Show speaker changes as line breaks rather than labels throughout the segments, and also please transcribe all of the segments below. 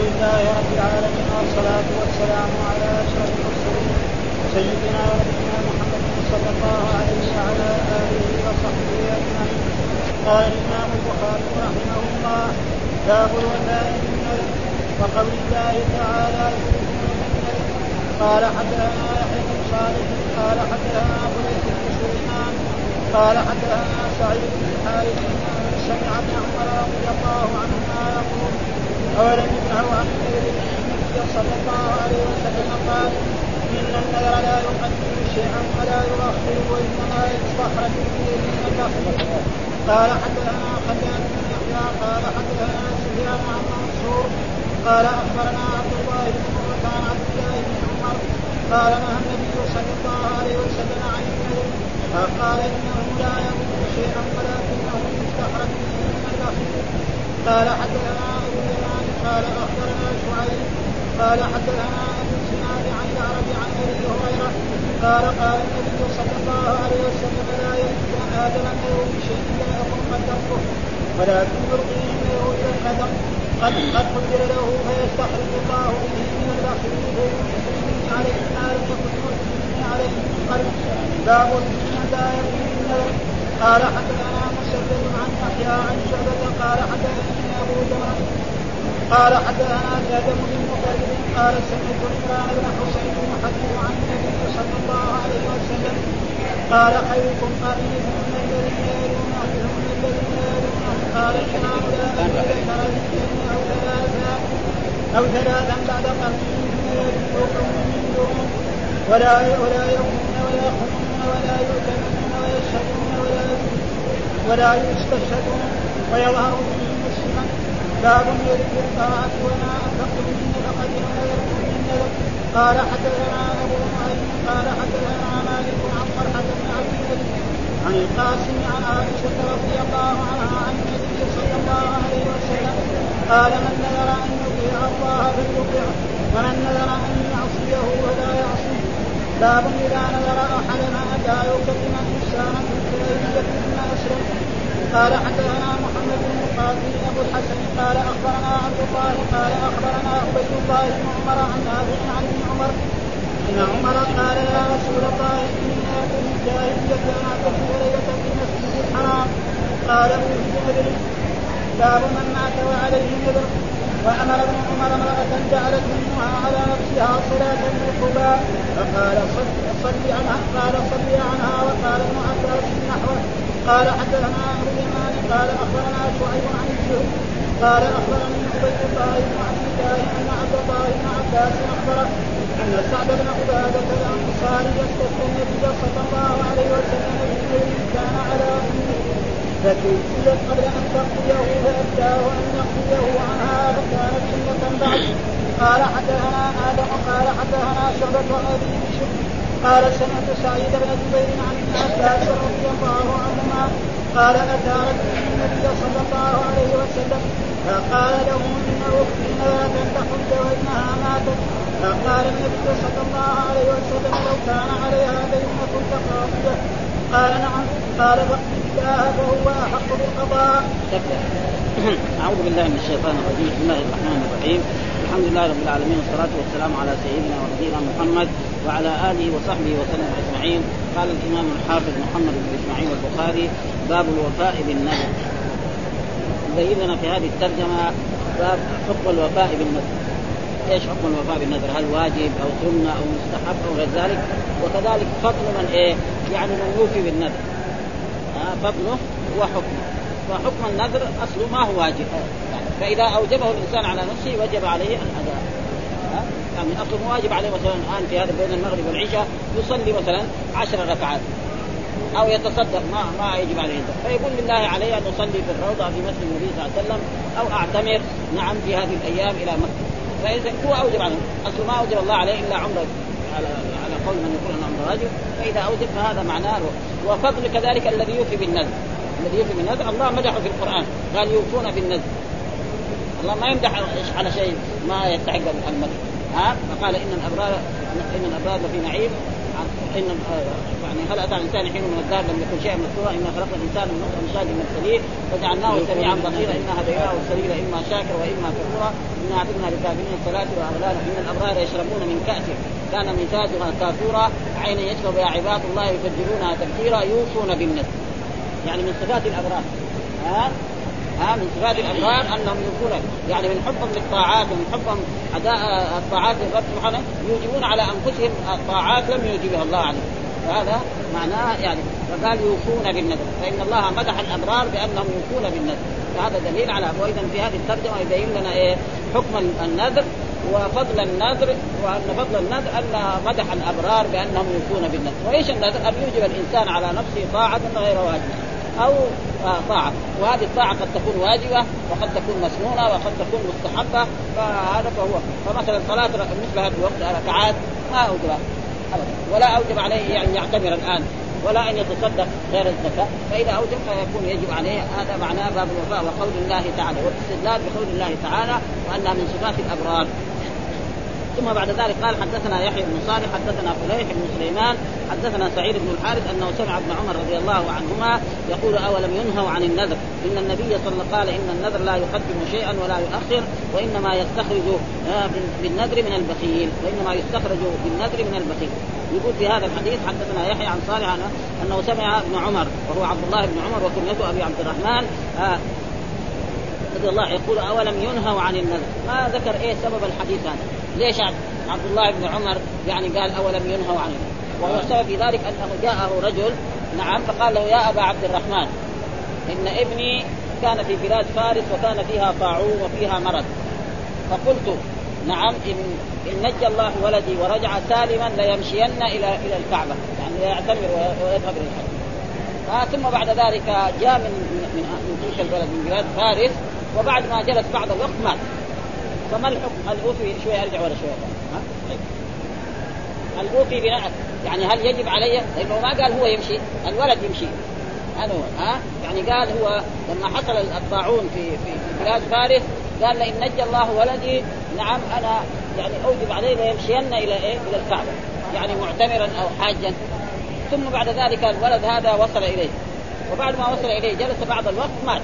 لله رب العالمين والصلاة والسلام على أشرف المرسلين سيدنا ونبينا محمد صلى الله عليه وعلى آله وصحبه أجمعين. قال الإمام البخاري رحمه الله باب بالنذر وقول الله تعالى قال حدثنا يحيى بن صالح قال حدثنا فليح بن سليمان قال حدثنا سعيد بن الحارث سمع ابن عمر رضي الله عنهما يقول صلى الله عليه وسلم قال إن النذر لا يقدم شيئا ولا يؤخر وإنما يستخرج به من البخل قال حدثنا خلاد بن يحيى قال حدثنا سفيان عن منصور قال أخبرنا عبد الله بن عمر عن عبد الله بن عمر قال نهى النبي صلى الله عليه وسلم عن النذر فقال إنه لا يملك شيئا ولكنه يستخرج به من البخيل قال حدثنا اليمان قال أخبرنا شعيب قال حدثنا أبو سنان عن العرب عن أبي هريرة قال قال النبي صلى الله عليه وسلم لا يملك آدم انه بشيء لا يكن قدرته ولكن يلقيه منه إلى القدر قد قد قدر له فيستخرج الله به من البخيل فيمسك عليه. يكن يلقيه عليه قبل باب لا يكون قال حدثنا مسدد عن يحيى عن شعبة قال حدثني أبو جمرة قال حدثنا آدم بن مطرب قال سمعت عمران بن حسين يحدث عن النبي صلى الله عليه وسلم قال خيركم قرني ثم الذين يلونه ثم الذين يلونه قال ذكر الاثنين أو ثلاثا أو ثلاثا بعد قرنه ثم يدعوكم من دون ولا ولا يؤمنون ولا يخونون ولا يؤتمنون ويشهدون ولا ولا يستشهدون ويظهر فيه مسلما باب يذكر الطاعة وما أنفقتم من نفقة ونذرتم من نذر قال حدثنا أبو نعيم قال حدثنا مالك عن طلحة بن عبد الملك عن القاسم عن عائشة رضي الله عنها عن النبي صلى الله عليه وسلم. قال من نذر أن يطيع الله فليطيعه ومن نذر أن يعصيه فلا يعصيه. باب إذا نذر أحدنا ان لا يكلم انسانا في الجاهلية ثم اسلم قال حدثنا محمد بن القاسم أبو الحسن قال أخبرنا عبد الله قال أخبرنا عبيد الله بن عمر عن نافع عن ابن عمر. إن عمر قال يا رسول الله إني اكل الجاهلية ان اعتكف ليله في المسجد الحرام. قال اوفي بنذر باب من مات وعليه نذر. وأمر ابن عمر امرأة جعلت منها على نفسها صلاه بالقباء فقال صل صل عنها قال صل عنها وقال ابن عباس نحوه قال حدثنا أبو اليمان قال أخبرنا شعيب عن الزهري قال أخبرني عبيد الله بن عبد الله أن عبد الله بن عباس اخبره أن سعد بن عبادة الأنصاري يستفتي النبي صلى الله عليه وسلم بالليل كان على أمه فتوفيت قبل أن تقضيه فابداه أن يقضيه عنها فكانت سنه بعد. قال حدثنا آدم قال حدثنا شعبة أبي قال سمعت سعيد بن جبير عن ابن عباس رضي الله عنهما قال اتى رجل النبي صلى الله عليه وسلم فقال له ان أختي ان تحج وانها ماتت. فقال النبي صلى الله عليه وسلم لو كان عليها بينة فقاضية قال نعم. قال فاقض الله فهو أحق بالقضاء.
أعوذ بالله من الشيطان الرجيم. بسم الله الرحمن الرحيم. الحمد لله رب العالمين والصلاة والسلام على سيدنا ونبينا محمد وعلى آله وصحبه وسلم أجمعين قال الإمام الحافظ محمد بن إسماعيل البخاري باب الوفاء بالنذر يبين لنا في هذه الترجمة باب حكم الوفاء بالنذر إيش حكم الوفاء بالنذر؟ هل واجب أو سنة أو مستحب أو غير ذلك؟ وكذلك فضل من إيه؟ يعني من يوفي بالنذر. فضله وحكمه. فحكم النذر أصله ما هو واجب فإذا أوجبه الإنسان على نفسه وجب عليه الاداء يعني اصله واجب عليه مثلا الآن في هذا بين المغرب والعشاء يصلي مثلا عشر ركعات. أو يتصدق ما ما يجب عليه ذلك. فيقول لله علي أن اصلي في الروضة في مسجد النبي صلى الله عليه وسلم أو أعتمر نعم في هذه الأيام إلى مكه فإذا هو أوجب عليه. اصله ما أوجب الله عليه إلا عمرة. على على قول من يقول أن عمرة واجب. فإذا أوجب فهذا معناه وفضل كذلك الذي يوفي بالنذر. الذي يوفي بالنذر الله مدحه في القرآن. قال يوفون بالنذر. الله ما يمدح على شيء ما يستحق المدح ها؟ فقال إن الأبرار إن الأبرار لفي نعيم. إن يعني هل أتى الإنسان حين من الدار؟ لم يكن شيئا مذكورا. إنا خلقنا الإنسان من نطفة مشاج من سليم. وجعلناه سميعا بصيرا. إنا هديناه السبيل إما شاكر وإما كفورا. إنا اعتدنا للكافرين الصلاة واغلالا إن الأبرار يشربون من كأس كان مزاجها كافورا. عين يشرب بها عباد الله يفجرونها تفجيرا. يوفون بالنذر يعني من صفات الأبرار. ها؟ من صفات الابرار أنهم يكون يعني من حبهم للطاعات ومن حبهم أداء الطاعات للرب سبحانه يوجبون على أنفسهم الطاعات لم يوجبها الله عليهم. وهذا معناه يعني فقال يوفون بالنذر. فإن الله مدح الأبرار بأنهم يوفون بالنذر. فهذا دليل على واذا في هذه الترجمه يبين لنا إيه؟ حكم النذر وفضل النذر وأن فضل النذر أن مدح الأبرار بأنهم يوفون بالنذر، وإيش النذر؟ أن يوجب الإنسان على نفسه طاعة غير واجبة. أو طاعة. وهذه الطاعة قد تكون واجبة وقد تكون مسنونة وقد تكون مستحبة. فهذا فهو. فمثلا صلاة مثل هذا الوقت ركعات ما أوجب ولا أوجب عليه يعني يعتمر الآن ولا أن يتصدق غير الزكاة. فإذا أوجب فيكون يجب عليه. هذا معناه باب الوفاء وقول الله تعالى والاستدلال بقول الله تعالى وأنها من صفات الأبرار. ثم بعد ذلك قال حدثنا يحيى بن صالح حدثنا فليح بن سليمان حدثنا سعيد بن الحارث أنه سمع ابن عمر رضي الله عنهما يقول أولم ينهوا عن النذر؟ إن النبي صلى الله عليه وسلم قال إن النذر لا يقدم شيئا ولا يؤخر وإنما يستخرج آه، بالنذر من البخيل وإنما يستخرج بالنذر من البخيل. يقول في هذا الحديث حدثنا يحيى عن صالح أنه سمع ابن عمر وهو عبد الله بن عمر وكنيته أبي عبد الرحمن آه رضي الله يقول أولم ينهوا عن النذر؟ ما ذكر إيه سبب الحديث هذا؟ ليش عبد الله بن عمر يعني قال أولم ينهوا عنه. وهو السبب في ذلك أنه جاءه رجل نعم فقال له يا أبا عبد الرحمن إن ابني كان في بلاد فارس وكان فيها طاعون وفيها مرض. فقلت نعم إن إن نجى الله ولدي ورجع سالما ليمشين إلى إلى الكعبة. يعني يعتمر ويذهب إلى الحج ثم بعد ذلك جاء من من من تلك البلد من بلاد فارس وبعد ما جلس بعض الوقت مات. فما الحكم؟ هل اوفي شوية أرجع ولا شوية ها؟ هل اوفي بناء يعني هل يجب علي؟ لأنه ما قال هو يمشي، الولد يمشي. هو ها؟ يعني قال هو لما حصل الطاعون في في بلاد فارس قال لئن نجى الله ولدي نعم أنا يعني أوجب عليه ليمشين إلى إيه؟ إلى الكعبة، يعني معتمرا أو حاجا. ثم بعد ذلك الولد هذا وصل إليه. وبعد ما وصل إليه جلس بعض الوقت مات.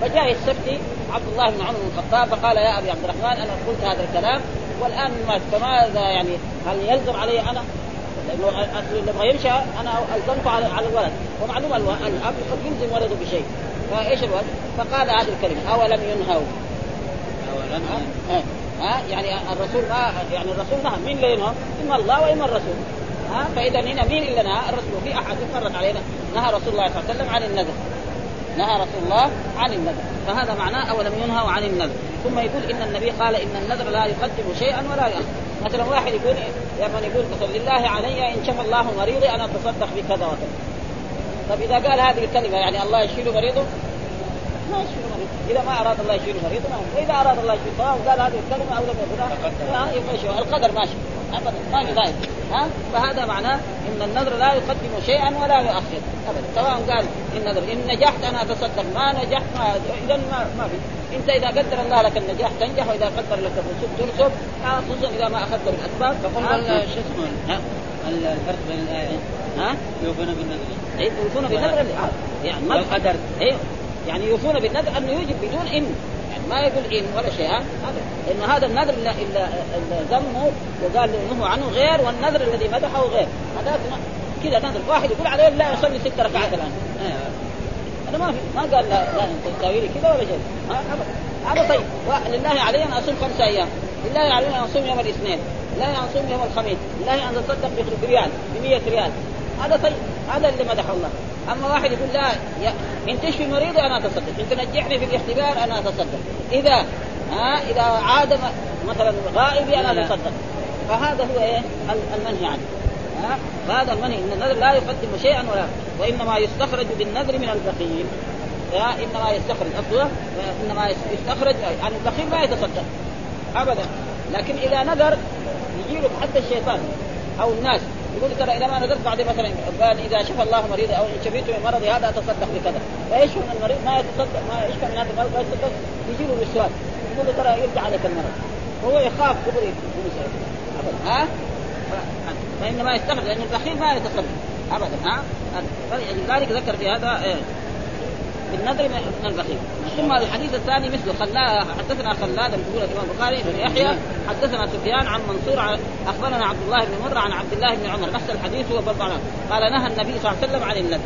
فجاء السبتي عبد الله بن عمر بن الخطاب فقال يا أبي عبد الرحمن أنا قلت هذا الكلام والآن مات فماذا يعني؟ هل يلزم علي أنا؟ لأنه يبغى يمشي أنا ألزمته على على الولد. ومعلوم الأب قد يلزم ولده بشيء. فإيش الولد؟ فقال هذه الكلمة أولم ينهوا؟ أولم ها, ها؟ يعني الرسول ما يعني الرسول نهى مين اللي ينهى؟ إما الله وإما الرسول. ها؟ فإذا هنا مين اللي نهى؟ الرسول. في أحد مرت علينا. نهى رسول الله صلى الله عليه وسلم عن النذر. نهى رسول الله عن النذر. فهذا معناه اولم ينهوا عن النذر. ثم يقول إن النبي قال إن النذر لا يقدم شيئا ولا يأخر مثلا واحد يقول يعني يقول مثلا لله علي إن شفى الله مريضي أنا أتصدق بكذا وكذا. طيب إذا قال هذه الكلمة يعني الله يشفي مريضه؟ ما مريضه. إذا ما أراد الله يشفي مريضه ما واذا أراد الله يشفي وقال هذه الكلمة أو لم يقولها يبقى القدر ماشي. ابدا. ما في فائدة. ها؟ فهذا معناه إن النذر لا يقدم شيئا ولا يؤخر. ابدا. سواء قال النذر إن نجحت أنا أتصدق. ما نجحت ما اذا ما, ما في. أنت إذا قدر الله لك النجاح تنجح وإذا قدر لك الرسوب ترسب. خصوصا إذا ما أخذت بالاسباب
فقل شو اسمه؟ الفرق بين الآية. ها؟ يوفون بالنذر.
اي يوفون بالنذر. يعني ما
قدر
أيوه يعني يوفون بالنذر أنه يوجب بدون إن. ما يقول إن ولا شيء هذا لأن هذا النذر اللي, اللي ذمه وقال له عنه غير والنذر الذي مدحه غير. هذا كذا نذر واحد يقول عليه لا يصلي ست ركعات الآن. هذا ما في ما قال لا لا تساوي كذا ولا شيء. هذا طيب. لله علي أن اصوم خمسة أيام. لله علي أن اصوم يوم الاثنين. لله أن اصوم يوم الخميس. لله أن اتصدق بريال ب 100 ريال. هذا طيب. هذا اللي مدح الله. أما واحد يقول لا إن تشفي مريضي أنا أتصدق. إن تنجحني في الاختبار أنا أتصدق. إذا ها إذا عاد مثلا غائبي أنا أتصدق. فهذا هو إيه؟ المنهي عنه. ها؟ فهذا المنهي. إن النذر لا يقدم شيئا ولا وإنما يستخرج بالنذر من البخيل إنما يستخرج اصله انما يستخرج يعني البخيل ما يتصدق. ابدا. لكن إذا نذر يجي حتى الشيطان أو الناس يقول ترى اذا ما نذرت بعد مثلا قال إذا شفى الله مريض أو إن شفيت من مرضي هذا أتصدق بكذا. فإيش من المريض؟ ما يتصدق. ما يشفى من هذا المرض ما يتصدق. يجي له الوسواس. يقول له ترى يرجع عليك المرض. وهو يخاف. دغري ها؟ ف- فإنما يستخرج لأن البخيل ما يتصدق. ابدا. ها؟ لذلك ذكر في هذا آه، بالنذر من البخيل. ثم الحديث الثاني مثله خلا حدثنا خلاد يقول الإمام البخاري بن يحيى حدثنا سفيان عن منصور عن أخبرنا عبد الله بن مرة عن عبد الله بن عمر. نفس الحديث هو برضه. قال نهى النبي صلى الله عليه وسلم عن النذر.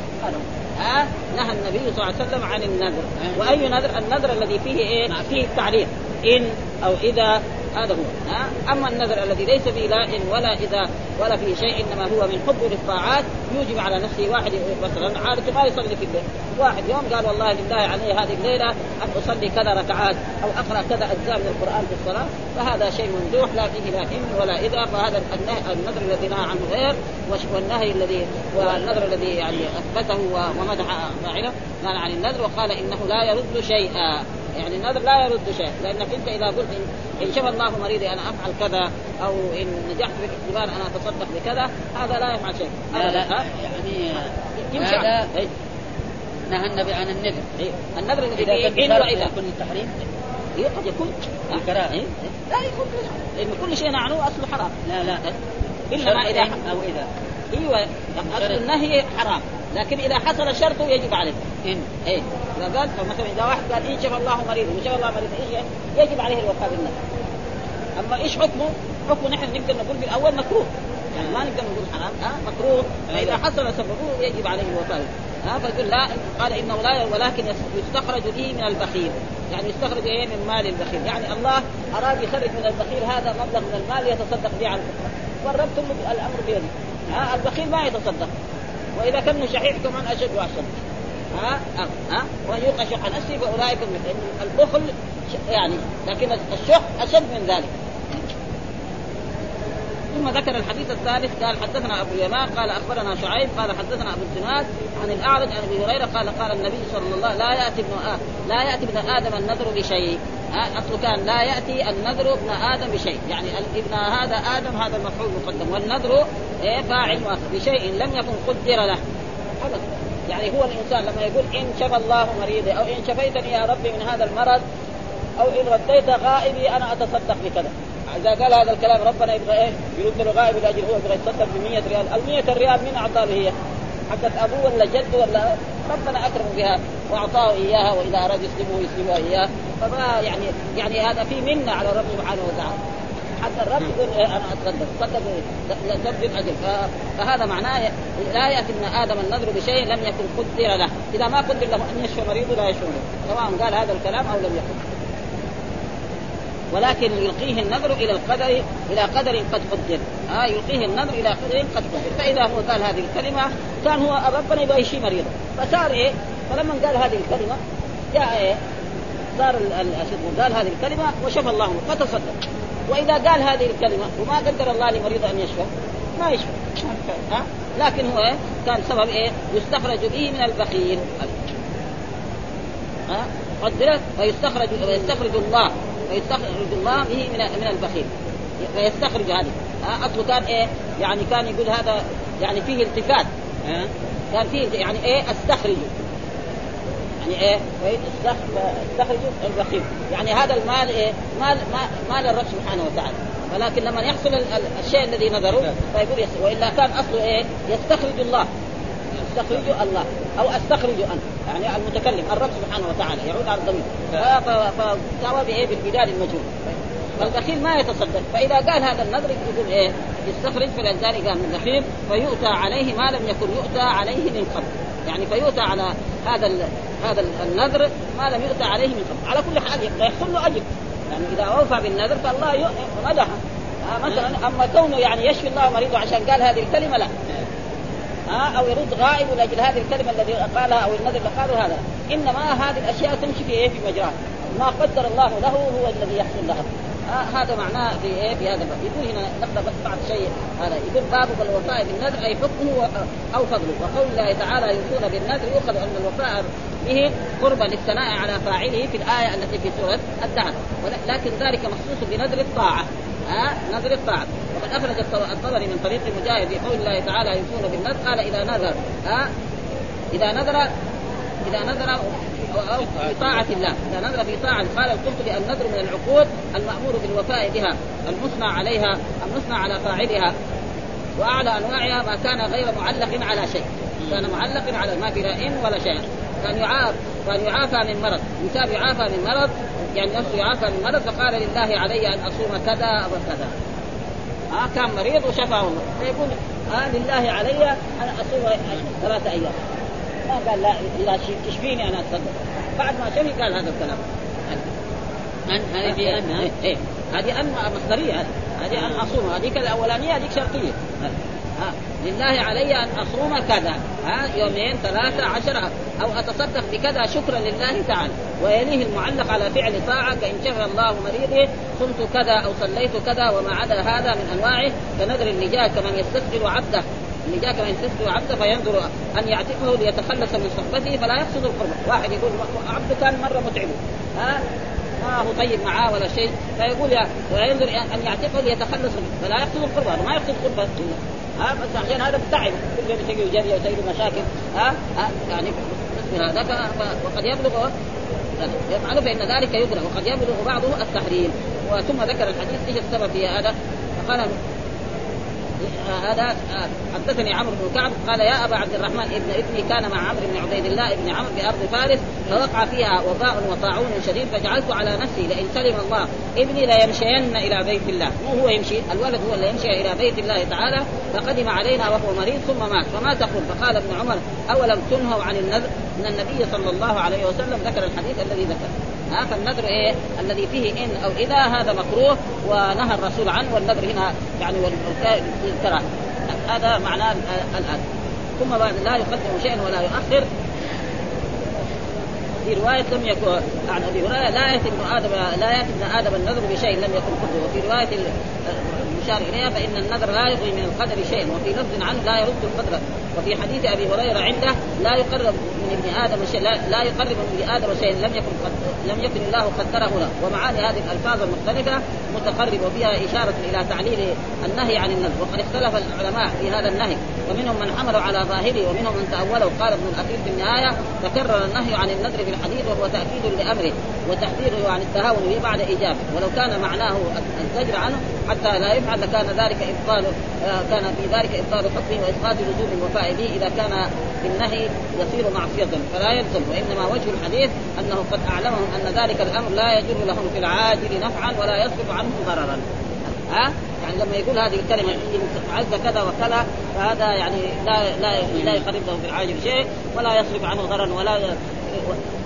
ها؟ نهى النبي صلى الله عليه وسلم عن النذر. وأي نذر؟ النذر الذي فيه إيه؟ فيه التعريف إن أو إذا هذا هو. ها؟ أما النذر الذي ليس فيه لا ان ولا إذا ولا فيه شيء إنما هو من حبه للطاعات يوجب على نفسه واحد مثلا. عادة ما يصلي في الليل. واحد يوم قال والله لله علي هذه الليلة أن أصلي كذا ركعات أو أقرأ كذا أجزاء من القرآن في الصلاة فهذا شيء ممدوح لا فيه لا ان ولا إذا. فهذا النذر الذي نهى عنه غير والنهي الذي والنذر الذي يعني أثبته ومدح فاعله نهى عن النذر وقال إنه لا يرد شيئا. يعني النذر لا يرد شيء. لأنك أنت إذا قلت ان, إن شفى الله مريضي أنا أفعل كذا أو إن نجحت في الاختبار أنا أتصدق بكذا هذا لا يفعل شيء.
لا لا؟ يعني
يمشي.
هذا
إيه،
نهى النبي عن النذر.
إيه. النذر الذي ان واذا
يكون التحريم
إيه، قد يكون.
الكراهة.
إيه، لا يكون لأن كل شيء نعنوه أصله حرام.
لا لا.
الا ما
إن أو
إذا. أيوه
أصل.
النهي حرام. لكن إذا حصل شرطه يجب عليه.
إن.
إيه. إذا قال فمثلا إذا واحد قال إن شفى الله مريضا ان شفى الله مريضا إيش يجب عليه الوفاء بالنذر أما إيش حكمه؟ حكمه نحن نقدر نقول في الأول مكروه. يعني ما نقدر نقول حرام. ها؟ مكروه. فاذا حصل سببه يجب عليه الوفاء ها؟ فيقول لا قال إنه لا ولكن يستخرج به من البخيل. يعني يستخرج إيه من مال البخيل. يعني الله أراد يخرج من البخيل هذا مبلغ من المال يتصدق به على الفقراء. والرب كله الأمر بيده. ها البخيل ما يتصدق. وإذا كان شحيح كمان أشد وأشد. ها ها, ها؟ ومن يوق شح نفسه فأولئك البخل يعني لكن الشح أشد من ذلك. ثم ذكر الحديث الثالث قال حدثنا أبو اليمان قال أخبرنا شعيب قال حدثنا أبو الزناد عن الأعرج عن أبي هريرة قال قال النبي صلى الله لا يأتي ابن آدم لا يأتي ابن آدم النذر بشيء. اصله كان لا يأتي النذر ابن آدم بشيء. يعني ابن هذا آدم هذا المفعول مقدم. والنذر إيه فاعل مؤخر بشيء لم يكن قدر له. ابدا. يعني هو الإنسان لما يقول إن شفى الله مريضي أو إن شفيتني يا ربي من هذا المرض أو إن رديت غائبي أنا أتصدق بكذا. إذا قال هذا الكلام ربنا يبغى إيه؟ يرد له غائب الاجر هو يبغى يتصدق ب 100 ريال، ال 100 ريال مين أعطاه هي؟ حقت أبوه ولا جده ولا ربنا اكرمه بها وأعطاه إياها وإذا أراد يسلمه يسلمها إياه. فما يعني يعني هذا في منة على الرب سبحانه وتعالى. حتى الرب يقول إيه أنا اتصدق تصدق تبذل اجر ف- فهذا معناه لا يأتي ابن آدم النذر بشيء لم يكن قدر له، إذا ما قدر له أن يشفى مريضه لا يشفى سواء قال هذا الكلام أو لم يقل. ولكن يلقيه النذر إلى القدر إلى قدر قد قدر. آه يلقيه النذر إلى قدر قد قدر. فإذا هو قال هذه الكلمة كان هو ربنا يبغى يشفي مريضه. فصار إيه؟ فلما قال هذه الكلمة جاء إيه؟ صار قال هذه الكلمة وشفى الله فتصدق. وإذا قال هذه الكلمة وما قدر الله لمريض أن يشفى ما يشفى. ها؟ لكن هو إيه؟ كان سبب إيه؟ يستخرج به من البخيل. ها؟ قدرت ويستخرج ويستخرج الله ويستخرج الله به من من البخيل. فيستخرج هذه. أصله كان إيه؟ يعني كان يقول هذا يعني فيه التفات. ها؟ كان فيه يعني إيه؟ استخرج يعني إيه؟ استخرج البخيل يعني هذا المال إيه؟ مال ما- مال الرب سبحانه وتعالى. ولكن لما يحصل ال- ال- الشيء الذي نذره فيقول. وإلا كان اصله إيه؟ يستخرج الله. يستخرج الله. أو أستخرج أنا. يعني المتكلم الرب سبحانه وتعالى يعود على الضمير. ف- ف- فسوى بايه بالبدال المجهول. فالبخيل ما يتصدق. فإذا قال هذا النذر يقول إيه؟ يستخرج فلذلك من البخيل فيؤتى عليه ما لم يكن يؤتى عليه من قبل. يعني فيؤتى على هذا هذا ال- النذر ما لم يؤتى عليه من قبل. على كل حال يحصل له أجر. يعني إذا أوفى بالنذر فالله مدحه آه مثلا أما كونه يعني يشفي الله مريضه عشان قال هذه الكلمة لا. ها أو يرد غائب لأجل هذه الكلمة الذي قالها أو النذر اللي قاله هذا. إنما هذه الأشياء تمشي في إيه؟ في مجراها ما قدر الله له هو الذي يحصل له آه هذا معناه في إيه؟ في هذا الباب. يقول هنا نقرأ بس بعض شيء. هذا يقول باب الوفاء بالنذر أي حكمه أو فضله. وقول الله تعالى يوفون بالنذر يؤخذ أن الوفاء به قربا للثناء على فاعله في الآية التي في سورة الدهر. لكن ذلك مخصوص بنذر الطاعة. ها؟ نذر الطاعة. وقد أخرج الط- الطبري من طريق مجاهد في قول الله تعالى يوفون بالنذر. قال إذا نذر ها؟ إذا نذر إذا نذر أو في طاعة الله، إذا نذر في طاعة قال القرطبي النذر من العقود المأمور بالوفاء بها، المثنى عليها، المثنى على فاعلها، وأعلى أنواعها ما كان غير معلق على شيء. كان معلق على ما في إن ولا شيء. كان يعاف كان يعافى من مرض. انسان يعافى من مرض يعني نفسه يعافى من مرض فقال لله علي أن أصوم كذا أو كذا. ها آه كان مريض وشفاه. الله فيقول آه لله علي أن أصوم ثلاثة أيام. ما قال لا اذا تشفيني أنا اتصدق بعد ما شفي قال هذا الكلام؟
أن هذه
إيه إيه. هذه أن مصدرية هذه. أن أصوم. هذيك الأولانية هذيك شرطية ها. لله علي أن أصوم كذا. ها يومين ثلاثة عشرة. أو أتصدق بكذا شكرا لله تعالى. ويليه المعلق على فعل طاعة كإن شفى الله مريضه صمت كذا أو صليت كذا وما عدا هذا من أنواعه. كنذر النجاة كمن يستسجل عبده. النجاة كمن يستسجل عبده فينظر أن يعتقه ليتخلص من صحبته فلا يقصد القربة. واحد يقول عبده كان مرة متعبه ها؟ ما هو طيب معاه ولا شيء. فيقول يا وينظر أن يعتقه ليتخلص منه. فلا يقصد القربة. ما يقصد قربة ها؟ بس عشان هذا بتعب كل يوم يسوي جري ويسوي مشاكل. ها, ها؟ يعني هذا وقد يبلغ يفعل فإن ذلك يكره وقد يبلغ بعضه التحريم. وثم ذكر الحديث إيش السبب في هذا؟ فقال هذا حدثني عمرو بن كعب قال يا أبا عبد الرحمن ابن ابني كان مع عمرو بن عبيد الله بن عمرو بأرض فارس فوقع فيها وباء وطاعون شديد فجعلت على نفسي لئن سلم الله ابني ليمشين إلى بيت الله. مو هو يمشي الولد هو اللي يمشي إلى بيت الله تعالى فقدم علينا وهو مريض ثم مات. فما تقول؟ فقال ابن عمر أولم تنهوا عن النذر؟ إن النبي صلى الله عليه وسلم ذكر الحديث الذي ذكر. ها فالنذر إيه؟ الذي فيه إن أو إذا هذا مكروه ونهى الرسول عنه والنذر هنا يعني والكراهه هذا معناه الآن. ثم بعد لا يقدم شيئا ولا يؤخر. في رواية لم يكن عن أبي هريرة لا يأتي ابن آدم لا يأتي ابن آدم النذر بشيء لم يكن قدره وفي رواية المشار إليها فإن النذر لا يغني من القدر شيئا وفي لفظ عنه لا يرد القدر. وفي حديث أبي هريرة عنده لا يقرب من ابن آدم شيء لا, يقرب من ابن آدم شيئا لم يكن قد لم يكن الله قدره له. ومعاني هذه الألفاظ المختلفة متقرب وفيها إشارة إلى تعليل النهي عن النذر. وقد اختلف العلماء في هذا النهي. ومنهم من حملوا على ظاهره ومنهم من تأوله قال ابن الأثير في النهاية تكرر النهي عن النذر في الحديث وهو تأكيد لأمره وتحذيره عن التهاون به بعد إيجابه. ولو كان معناه الزجر عنه حتى لا يفعل لكان ذلك إبطال كان في ذلك إبطال حكمه وإسقاط لزوم الوفاء به إذا كان في النهي يصير معصية فلا يلزم وإنما وجه الحديث أنه قد أعلمهم أن ذلك الأمر لا يجر لهم في العاجل نفعا ولا يصرف عنهم ضررا. ها؟ يعني لما يقول هذه الكلمة إن فعلت كذا وكذا فهذا يعني لا لا لا يقرب له في العاجل شيء ولا يصرف عنه ضررا ولا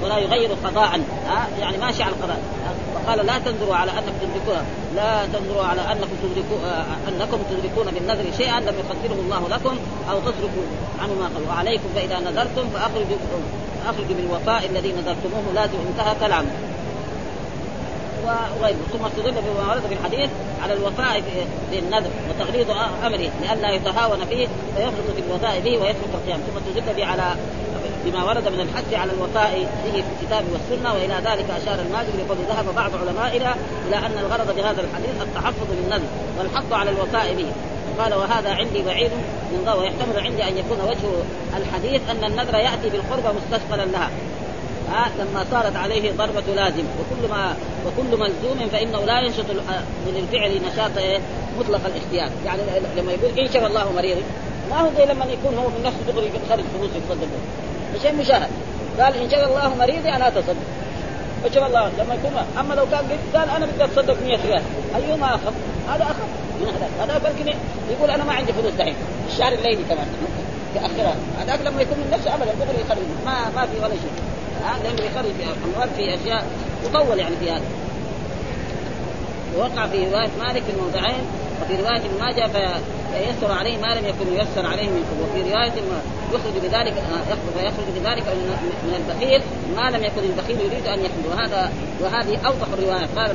ولا يغير قضاء. يعني ماشي على القضاء. وقال لا تنظروا على أنكم تدركون لا تنظروا على أنكم تدركون أنكم تدركون بالنذر شيئا لم يقدره الله لكم أو تصرفوا عنه ما قال وعليكم فإذا نذرتم فأخرجوا اخرجوا من الوفاء الذي نذرتموه. لازم انتهى كلامه وغيره. ثم استدل بما ورد في الحديث على الوفاء بالنذر وتغليظ أمره لئلا يتهاون فيه فيفرط في الوفاء به ويترك القيام. ثم استدل به على بما ورد من الحث على الوفاء به في الكتاب والسنة وإلى ذلك أشار الماجد لقد ذهب بعض علمائنا إلى أن الغرض بهذا الحديث التحفظ بالنذر والحث على الوفاء به. قال وهذا عندي بعيد من ضوء ويحتمل عندي أن يكون وجه الحديث أن النذر يأتي بالقربه مستثقلا لها. ها لما صارت عليه ضربة لازم. وكل ما وكل ملزوم فإنه لا ينشط من الفعل نشاط مطلق الاختيار يعني لما يقول إن شاء الله مريض ما هو زي لما يكون هو من نفسه دغري يخرج فلوس يتصدق شيء مشاهد قال إن شاء الله مريضي أتصدق. إن شاء الله لما يكون أما لو كان قال أنا بدي أتصدق 100 ريال. أيهما أخف؟ هذا أخف. من هذا؟ هذا يمكن يقول أنا ما عندي فلوس دحين. الشهر الليلي كمان. يأخرها هذاك لما يكون من نفسه أبدا. دغري يخرج ما ما في ولا شيء. لأنه يخرج في اموال في أشياء تطول يعني في هذا. ووقع في رواية مالك في الموضعين وفي رواية ابن ماجه فيسر عليه ما لم يكن ييسر عليه من قبل. وفي رواية يخرج بذلك فيخرج بذلك من البخيل ما لم يكن البخيل يريد أن يخرج وهذا وهذه اوضح الروايه قال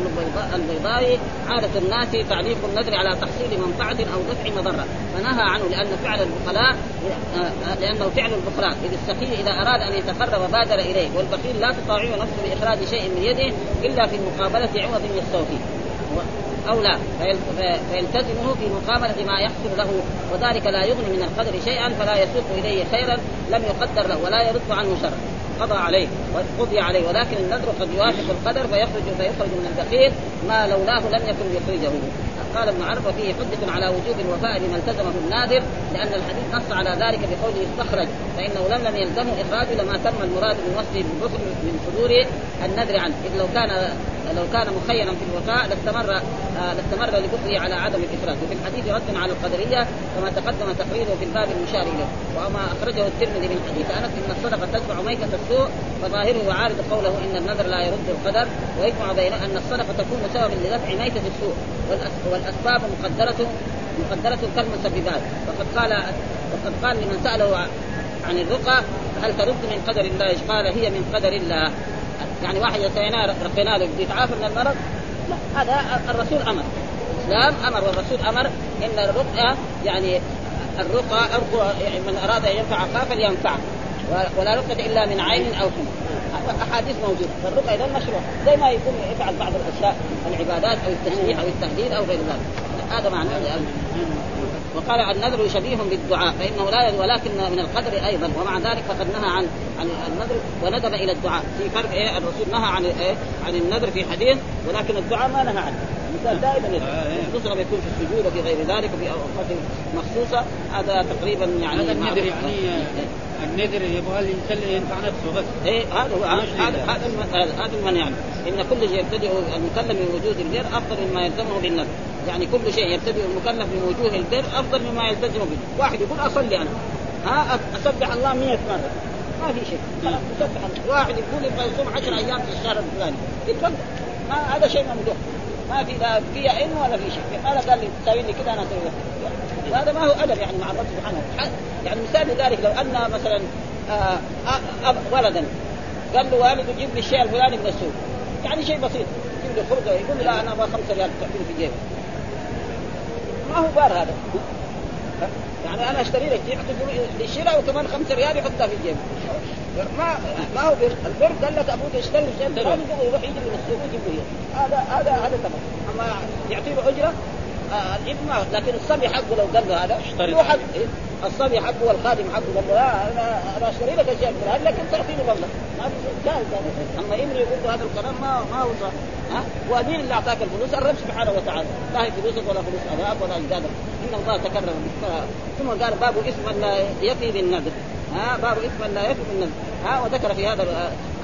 البيضاوي عادة الناس تعليق النذر على تحصيل منفعة أو دفع مضرة. فنهى عنه لأن فعل البخلاء لأنه فعل البخلاء. إذ السخي إذا أراد أن يتقرب بادر إليه. والبخيل لا تطاوعه نفسه بإخراج شيء من يده إلا في مقابله عوض يستوفي أو لا. فيلتزمه في مقابلة ما يحصل له وذلك لا يغني من القدر شيئا فلا يسوق إليه خيرا لم يقدر له ولا يرد عنه شرا. قضى عليه وقضي عليه ولكن النذر قد يوافق القدر فيخرج فيخرج من البخيل ما لولاه لم يكن يخرجه. قال ابن عرفة فيه حجة على وجوب الوفاء بما التزمه النادر لأن الحديث نص على ذلك بقوله استخرج. فإنه لم لم يلزمه إخراجه لما تم المراد من وصفه من صدور النذر عنه. إذ لو كان لو كان مخيرا في الوفاء لاستمر آه لاستمر لبخله على عدم الإفراط. وفي الحديث رد على القدرية كما تقدم تقريره في الباب المشار اليه وما أخرجه الترمذي من حديث أنس إن الصدقة تدفع ميتة السوء فظاهره يعارض قوله إن النذر لا يرد القدر ويجمع بين أن الصدقة تكون سببا لدفع ميتة السوء. والأسباب مقدره مقدرة كالمسببات. وقد قال وقد قال لمن سأله عن الرقى هل ترد من قدر الله؟ قال هي من قدر الله. يعني واحد يسعينا رقينا له يتعافى من المرض؟ لا هذا الرسول أمر. الاسلام أمر. والرسول أمر إن الرقى يعني الرقى يعني من أراد أن ينفع أخاه فلينفعه ولا رقية إلا من عين أو حمى. أحاديث موجودة. فالرقى اذا مشروع زي ما يكون يفعل بعض الأشياء العبادات أو التشريع أو التهديد أو غير ذلك. هذا معنى وقال النذر شبيه بالدعاء فإنه لا ولكن من القدر أيضا ومع ذلك فقد نهى عن عن النذر وندب إلى الدعاء. في فرق إيه؟ الرسول نهى عن إيه؟ عن النذر في حديث ولكن الدعاء ما نهى عنه. الإنسان دائما يدعو خصوصا لما يكون في السجود وفي غير ذلك وفي أوقات مخصوصة. هذا تقريبا يعني
هذا النذر يعني النذر يبغى الانسان ينفع نفسه بس.
إيه هذا هو هذا هذا هذا المنع. يعني إن كل شيء يبتدئ المكلم من وجود البر أفضل مما يلزمه بالنذر. يعني كل شيء يبتدئ المكلف من وجوه البر أفضل مما يلتزم به. واحد يقول أصلي أنا. ها أسبح الله 100 مرة. ما في شيء. يسبح الله. واحد يقول يبغى يصوم 10 أيام في الشهر الفلاني. يتفضل. هذا شيء ممدوح ما في لا في ان ولا في شيء. أنا قال لي تساوي لي كذا أنا أسوي هذا ما هو أدب يعني مع الله سبحانه يعني مثال لذلك لو أن مثلا آه آه ولدا قال له والده جيب لي الشيء الفلاني من السوق. يعني شيء بسيط. يجيب له خبزه يقول لا أنا أبغى 5 ريال تعطيني في جيبي. ما هو بار هذا. يعني أنا أشتري لك يعطي للشراء وكمان 5 ريال يحطها في الجيب. ما ما هو بر البر قال لك أبوك اشتري شيء يروح يجي من السوق ويجيب له هذا هذا هذا تمام. أما يعطي له أجرة آه الابن ما لكن الصبي حقه لو قال له هذا هو حق إيه؟ الصبي حقه والخادم حقه قال له لا أنا أنا أشتري لك اشياء لكن تعطيني مبلغ ما في جائز أما ابني يقول له هذا الكلام ما ما هو صح. ها؟ ومين اللي أعطاك الفلوس؟ الرب سبحانه وتعالى لا هي فلوسك ولا فلوس أباك ولا أجدادك. إن الله تكرم. ثم قال باب اسم لا يفي بالنذر. ها؟ باب اسم لا يفي بالنذر. ها؟ وذكر في هذا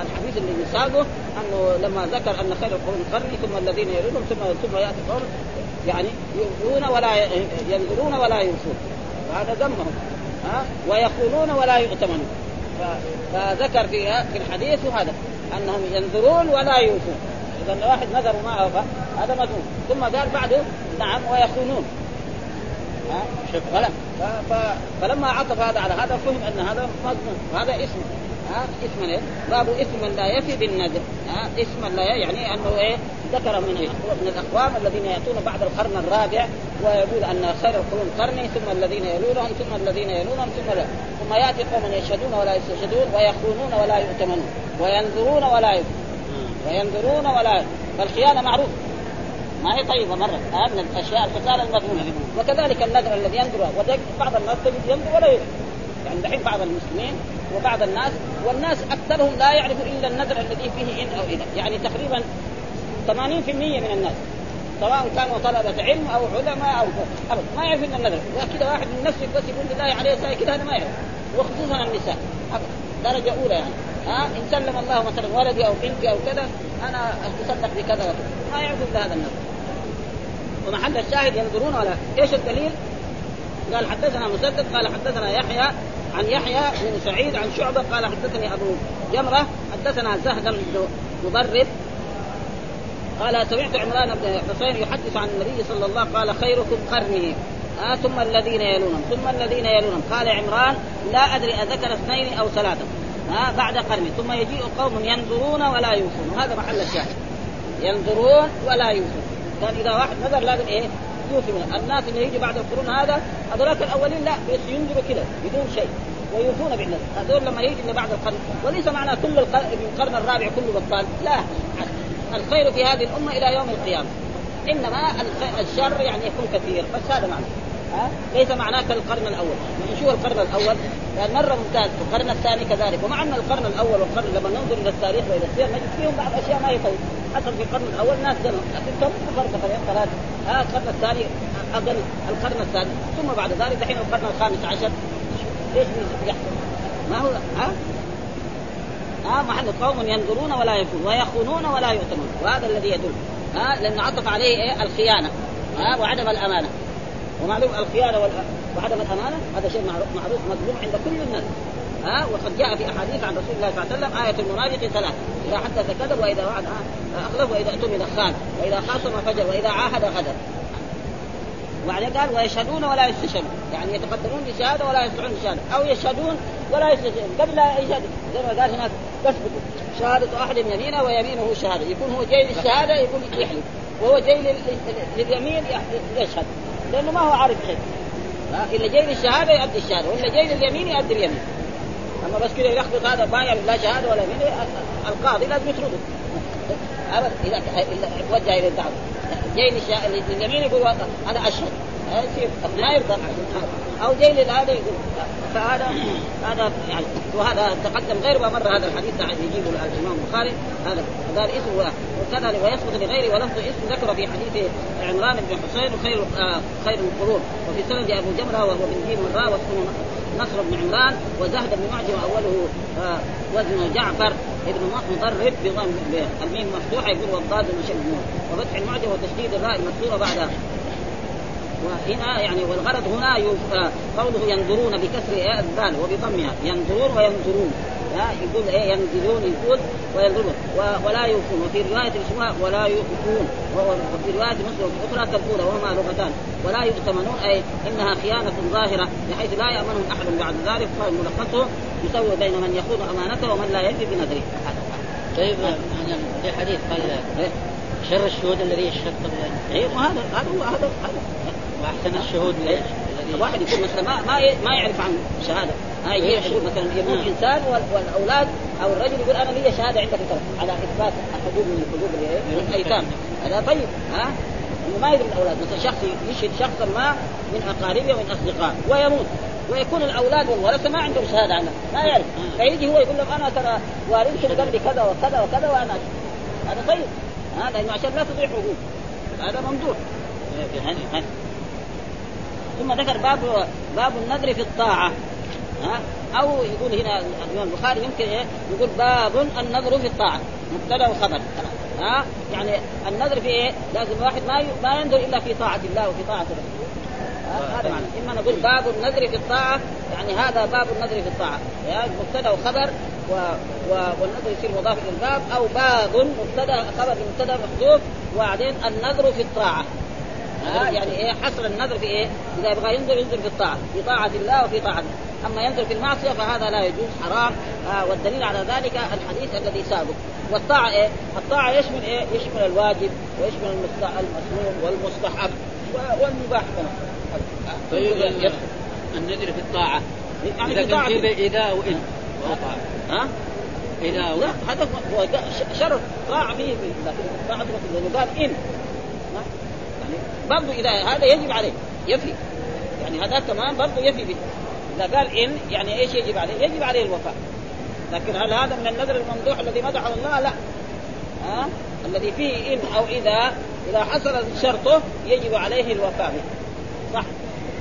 الحديث اللي يساقه أنه لما ذكر أن خير القرون قرني ثم الذين يلونهم ثم ثم يأتي قوم يعني يؤذون ولا ينذرون ولا يوفون وهذا ذمهم. ها؟ ويقولون ولا يؤتمنون. فذكر في في الحديث هذا. أنهم ينذرون ولا يوفون إذا واحد نذر وما أوفى هذا مذموم. ثم قال بعده نعم ويخونون. ها؟ فلما عطف هذا على هذا فهم أن هذا مذموم. وهذا اسم. ها؟ اسم إيه؟ باب اسم لا يفي بالنذر. ها؟ اسم لا يعني أنه إيه؟ ذكر من من الأقوام الذين يأتون بعد القرن الرابع ويقول أن خير القرون قرني ثم الذين يلونهم ثم الذين يلونهم ثم لا. ثم يأتي قوم يشهدون ولا يستشهدون ويخونون ولا يؤتمنون وينذرون ولا يؤتمنون. وينذرون ولا فالخيانة معروف ما هي طيبة مرة. هذا من الأشياء الخسارة المذمومه وكذلك النذر الذي ينذر بعض الناس تجد ينذر ولا ينذر. يعني دحين بعض المسلمين وبعض الناس والناس أكثرهم لا يعرف إلا النذر الذي فيه إن أو إذا. يعني تقريبا 80% من الناس سواء كانوا طلبة علم أو علماء أو ابدا ما يعرف إلا النذر. كذا واحد من نفسه بس يقول بالله عليه كذا هذا ما يعرف. وخصوصا النساء. درجة أولى يعني. ها إن سلم الله مثلا ولدي أو بنتي أو كذا أنا أتصدق بكذا وكذا. ما يعرف الا هذا النذر ومحل الشاهد ينظرون ولا إيش الدليل؟ قال حدثنا مسدد قال حدثنا يحيى عن يحيى بن سعيد عن شعبة قال حدثني أبو جمرة حدثنا زهد بن مضرب قال سمعت عمران بن حسين يحدث عن النبي صلى الله قال خيركم قرني آه ثم الذين يلونهم ثم الذين يلونهم. قال عمران لا أدري أذكر اثنين أو ثلاثة. ها بعد قرني ثم يجيء قوم ينظرون ولا يوفون. وهذا محل الشاهد. ينظرون ولا يوفون. كان إذا واحد نظر لازم إيه؟ يوفي الناس اللي يجي بعد القرون هذا هذولاك الأولين لا بس ينظروا كذا بدون شيء. ويوفون بالنذر هذول لما يجي اللي بعد القرن. وليس معنى كل القرن الرابع كله بطال. لا. الخير في هذه الأمة إلى يوم القيامة. إنما الشر يعني يكون كثير. بس هذا معنى. ها ليس معناه كالقرن الأول. يعني شو القرن الأول؟ يعني مرة ممتاز. القرن الثاني كذلك. ومع أن القرن الأول والقرن لما ننظر إلى التاريخ وإلى السير نجد فيهم بعض أشياء ما هي طيب حصل في القرن الأول ناس زنوا لكن كم فرق ثلاثة ها القرن الثاني أقل. القرن الثاني. ثم بعد ذلك دحين القرن الخامس عشر. إيش يحصل؟ ما هو؟ ها ها محل قوم ينظرون ولا يكون ويخونون ولا يؤتمنون وهذا الذي يدل. ها لأنه عطف عليه إيه؟ الخيانة. ها وعدم الأمانة. ومعلوم الخيانة وعدم الأمانة هذا شيء معروف مظلوم عند كل الناس. ها؟ وقد جاء في أحاديث عن رسول الله صلى الله عليه وسلم آية المنافق ثلاث إذا حدث كذب وإذا وعد أخلف وإذا اؤتمن خان وإذا خاصم فجر وإذا عاهد غدر. وبعدين قال ويشهدون ولا يستشهدون. يعني يتقدمون بشهادة ولا يستطيعون بشهادة. أو يشهدون ولا يستشهدون. قبل لا يشهد. زي ما قال هناك تثبت شهادة أحد يمينه ويمينه شهادة. يكون هو جاي للشهاده يقول يحلف. وهو جاي لليمين يشهد. لأنه ما هو عارف شيء. إلا جاي للشهادة يؤدي الشهادة وإلا جاي لليمين يؤدي اليمين. أما بس كذا يلخبط هذا ما يعمل لا شهادة ولا يمين القاضي لازم يطرده. إذا وجه إلى الدعوة. جاي لليمين يقول أنا أشهد. ما يرضى. أو جاي لهذا يقول فهذا هذا يعني وهذا تقدم غير ما مر هذا الحديث يجيبه الإمام البخاري. هذا قال اسم وكذا ويثبت لغيره ولفظ اسم ذكر في حديث عمران بن حسين خير آه خير القرون وفي سند أبو جمرة وهو بن جيم والراء واسمه نصر بن عمران وزهد بن معجم اوله آه وزن جعفر ابن مضرب بألميم مفتوحة يقول والضاد مشدود وفتح المعجم وتشديد الراء المكسوره بعد وهنا يعني والغرض هنا قوله ينظرون بكسر الذال وبضمها. ينظرون وينظرون. يقول إيه؟ ينزلون يقول وينظرون. ولا يوفون. وفي رواية الاسماء ولا يوفون وفي رواية مسلم أخرى كالاولى وهما لغتان. ولا يؤتمنون أي إنها خيانة ظاهرة بحيث لا يأمنهم أحد بعد ذلك. فملخصه يسوي بين من يخون أمانته ومن لا يجد بنذره
طيب في حديث قال إيه؟ شر الشهود الذي يشهد قبل
اي هذا هذا هو هذا هذا
واحسن الشهود الذي
واحد يكون مثلا ما ما ما يعرف عن شهادة. هاي هي يقول مثلا يموت
نعم.
إنسان والأولاد أو الرجل يقول أنا لي شهادة عندك على إثبات الحقوق من الحقوق الايتام هذا طيب ها؟ إنه ما يدري الأولاد. مثلا شخص يشهد شخصا ما من أقاربه ومن أصدقائه ويموت. ويكون الأولاد والورثه ما عندهم شهادة عنه ما يعرف. فيجي هو يقول لهم أنا ترى والدكم قال لي كذا وكذا وكذا وأنا هذا طيب هذا عشان لا تضيع حقوق هذا ممدوح. ثم ذكر باب باب النذر في الطاعة. ها؟ أو يقول هنا الإمام البخاري يمكن إيه؟ يقول باب النذر في الطاعة. مبتدا وخبر. ها؟ يعني النذر في إيه؟ لازم الواحد ما ما ينذر إلا في طاعة الله وفي طاعة رسوله. هذا معنى. إما نقول باب النذر في الطاعة يعني هذا باب النذر في الطاعة. يعني مبتدا وخبر و... و... والنذر يصير مضاف إلى الباب أو باب مبتدا خبر مبتدا محذوف وبعدين النذر في الطاعة. ها يعني إيه حصر النذر في إيه؟ إذا يبغى ينذر ينذر في الطاعة، في طاعة الله وفي طاعة أما ينذر في المعصية فهذا لا يجوز حرام. آه والدليل على ذلك الحديث الذي سابق. والطاعة إيه؟ الطاعة يشمل إيه؟ يشمل الواجب ويشمل المسنون والمستحب والمباح كمان
طيب النذر في الطاعة. يعني إذا كان إذا وان ها؟
إذا لا هذا هو شرط. طاعة فيه لكن طاعه لأنه قال إن. يعني برضه إذا هذا يجب عليه. يفي. يعني هذا كمان برضه يفي به. إذا قال إن يعني إيش يجب عليه؟ يجب عليه الوفاء. لكن هل هذا من النذر الممدوح الذي مدحه الله؟ لا. ها؟ الذي فيه إن أو إذا إذا حصل شرطه يجب عليه الوفاء به. صح؟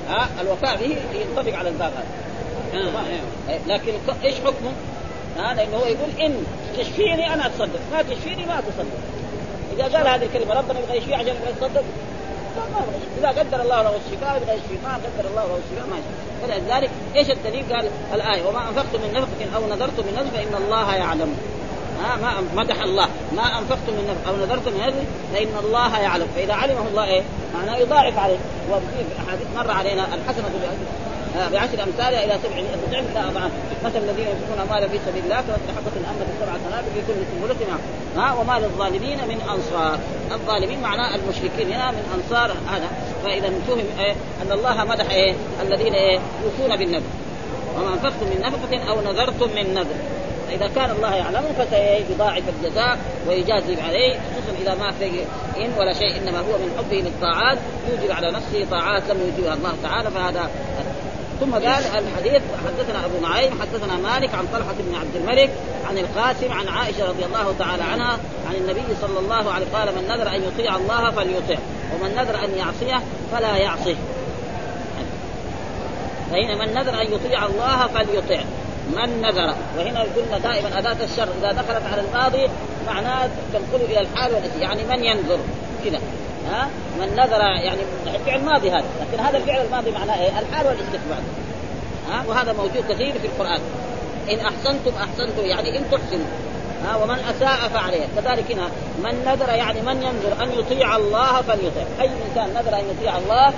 ها؟ الوفاء به ينطبق على الباب هذا. آه. إيه، لكن إيش حكمه؟ ها؟ لأنه هو يقول إن. تشفيني أنا أتصدق. ما تشفيني ما أتصدق. إذا قال هذه الكلمة ربنا يبغى يشفيه عشان يبغى يتصدق. إذا قدر الله له الشفاء يبغى يشفيه ما قدر الله له الشفاء ما يشفيه فلذلك إيش الدليل؟ قال الآية وما انفقتم من نفقة أو نذرتم من نذر فإن الله يعلم. ها ما مدح الله. ما انفقتم من نفق أو نذرتم من نذر فإن الله يعلم. فإذا علمه الله إيه؟ معناه يضاعف عليه. وفي أحاديث مر علينا الحسنة بعشر امثالها إلى سبع ضعف لا اضعاف مثل الذين ينفقون اموالا في سبيل الله كمثل حبه الانبت سبع سنابل في كل سنبله ها وما للظالمين من أنصار. الظالمين معناه المشركين هنا من أنصار هذا. فإذا فهم إيه أن الله مدح إيه الذين إيه يوفون بالنذر. وما أنفقتم من نفقة أو نذرتم من نذر. فإذا كان الله يعلمه فسيضاعف الجزاء ويجازي عليه خصوصا إذا ما في ان ولا شيء إنما هو من حبه للطاعات. يوجب على نفسه طاعات لم يوجبها الله تعالى فهذا ثم قال الحديث حدثنا أبو نعيم حدثنا مالك عن طلحة بن عبد الملك عن القاسم عن عائشة رضي الله تعالى عنها عن النبي صلى الله عليه قال من نذر أن يطيع الله فليطع ومن نذر أن يعصيه فلا يعصه فهنا من نذر أن يطيع الله فليطع. من نذر؟ وهنا قلنا دائما أداة الشر إذا دخلت على الماضي معناه تنقل إلى الحال يعني من ينذر؟ كذا. ها؟ من نذر يعني فعل ماضي هذا. لكن هذا الفعل الماضي معناه إيه؟ الحال والاستقبال ها؟ وهذا موجود كثير في القرآن. إن أحسنتم أحسنتم يعني إن تحسنوا. ها؟ ومن أساء فعليه. كذلك هنا من نذر يعني من ينذر أن يطيع الله فليطع أي إنسان نذر أن يطيع الله